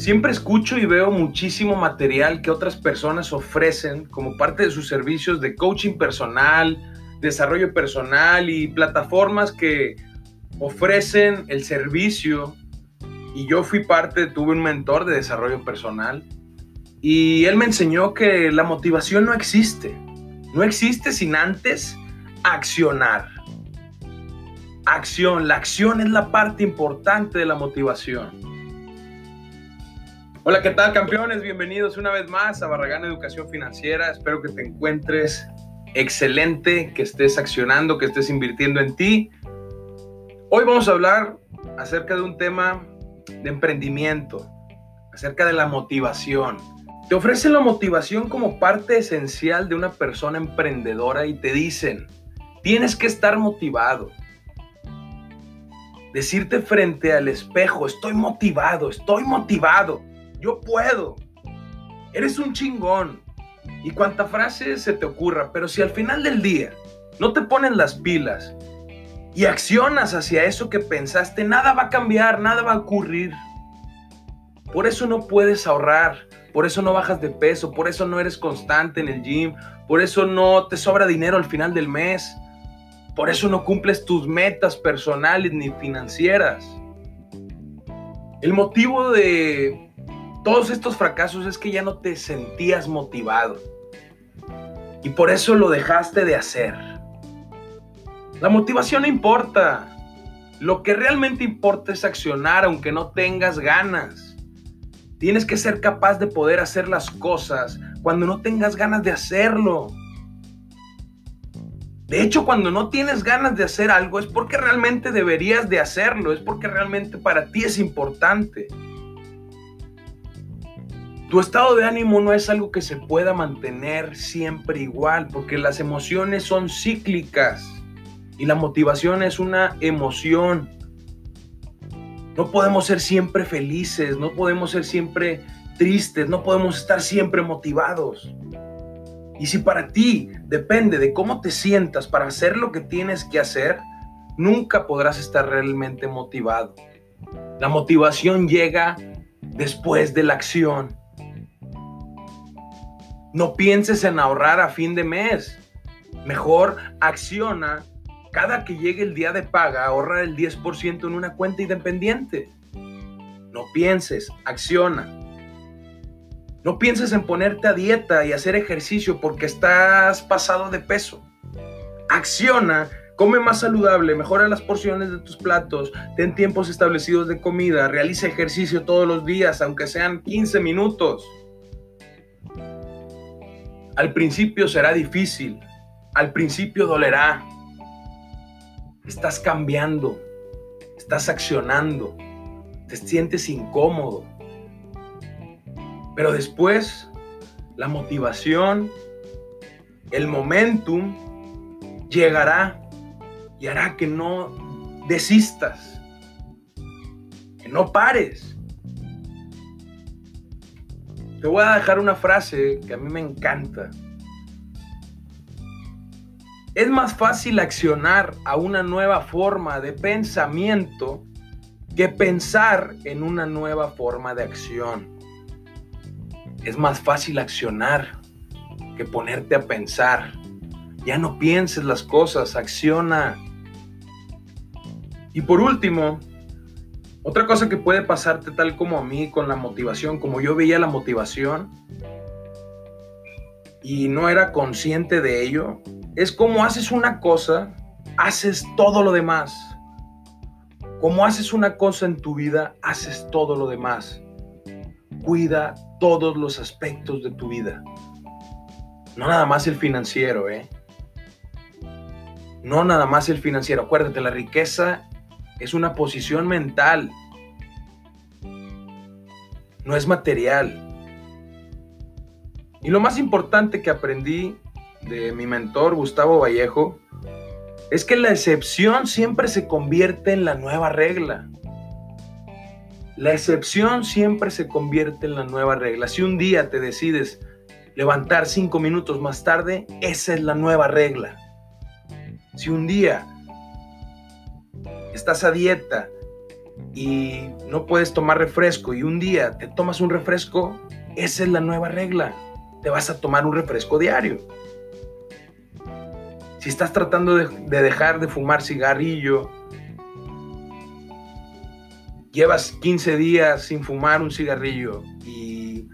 Siempre escucho y veo muchísimo material que otras personas ofrecen como parte de sus servicios de coaching personal, desarrollo personal y plataformas que ofrecen el servicio. Y yo fui parte, tuve un mentor de desarrollo personal y él me enseñó que la motivación no existe. No existe sin antes accionar. Acción, la acción es la parte importante de la motivación. Hola, ¿qué tal campeones? Bienvenidos una vez más a Barragán Educación Financiera. Espero que te encuentres excelente, que estés accionando, que estés invirtiendo en ti. Hoy vamos a hablar acerca de un tema de emprendimiento, acerca de la motivación. Te ofrecen la motivación como parte esencial de una persona emprendedora y te dicen, tienes que estar motivado. Decirte frente al espejo, estoy motivado, estoy motivado yo puedo, eres un chingón. Y cuánta frase se te ocurra, pero si al final del día no te ponen las pilas y accionas hacia eso que pensaste, nada va a cambiar, nada va a ocurrir. Por eso no puedes ahorrar, por eso no bajas de peso, por eso no eres constante en el gym, por eso no te sobra dinero al final del mes, por eso no cumples tus metas personales ni financieras. El motivo de todos estos fracasos es que ya no te sentías motivado. Y por eso lo dejaste de hacer. La motivación no importa. Lo que realmente importa es accionar aunque no tengas ganas. Tienes que ser capaz de poder hacer las cosas cuando no tengas ganas de hacerlo. De hecho, cuando no tienes ganas de hacer algo es porque realmente deberías de hacerlo, es porque realmente para ti es importante. Tu estado de ánimo no es algo que se pueda mantener siempre igual, porque las emociones son cíclicas y la motivación es una emoción. No podemos ser siempre felices, no podemos ser siempre tristes, no podemos estar siempre motivados. Y si para ti depende de cómo te sientas para hacer lo que tienes que hacer, nunca podrás estar realmente motivado. La motivación llega después de la acción. No pienses en ahorrar a fin de mes. Mejor acciona cada que llegue el día de paga, ahorra el 10% en una cuenta independiente. No pienses, acciona. No pienses en ponerte a dieta y hacer ejercicio porque estás pasado de peso. Acciona, come más saludable, mejora las porciones de tus platos, ten tiempos establecidos de comida, realiza ejercicio todos los días, aunque sean 15 minutos. Al principio será difícil, al principio dolerá. Estás cambiando, estás accionando, te sientes incómodo. Pero después, la motivación, el momentum llegará y hará que no desistas, que no pares. Te voy a dejar una frase que a mí me encanta. Es más fácil accionar a una nueva forma de pensamiento que pensar en una nueva forma de acción. Es más fácil accionar que ponerte a pensar. Ya no pienses las cosas, acciona. Y por último, otra cosa que puede pasarte tal como a mí con la motivación, como yo veía la motivación y no era consciente de ello, es como haces una cosa, haces todo lo demás. Como haces una cosa en tu vida, haces todo lo demás. Cuida todos los aspectos de tu vida. No nada más el financiero, ¿eh? No nada más el financiero. Acuérdate, la riqueza es una posición mental, no es material. Y lo más importante que aprendí de mi mentor Gustavo Vallejo es que la excepción siempre se convierte en la nueva regla. La excepción siempre se convierte en la nueva regla. Si un día te decides levantar cinco minutos más tarde, esa es la nueva regla. Si un día estás a dieta y no puedes tomar refresco y un día te tomas un refresco, esa es la nueva regla. Te vas a tomar un refresco diario. Si estás tratando de, dejar de fumar cigarrillo, llevas 15 días sin fumar un cigarrillo y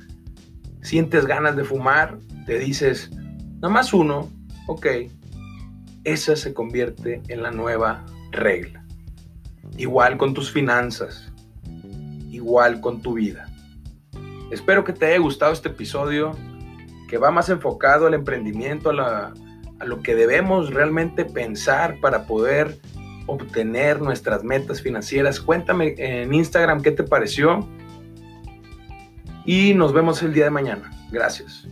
sientes ganas de fumar, te dices, nada más uno, ok, esa se convierte en la nueva regla. Igual con tus finanzas, igual con tu vida. Espero que te haya gustado este episodio, que va más enfocado al emprendimiento, a, lo que debemos realmente pensar para poder obtener nuestras metas financieras. Cuéntame en Instagram qué te pareció y nos vemos el día de mañana. Gracias.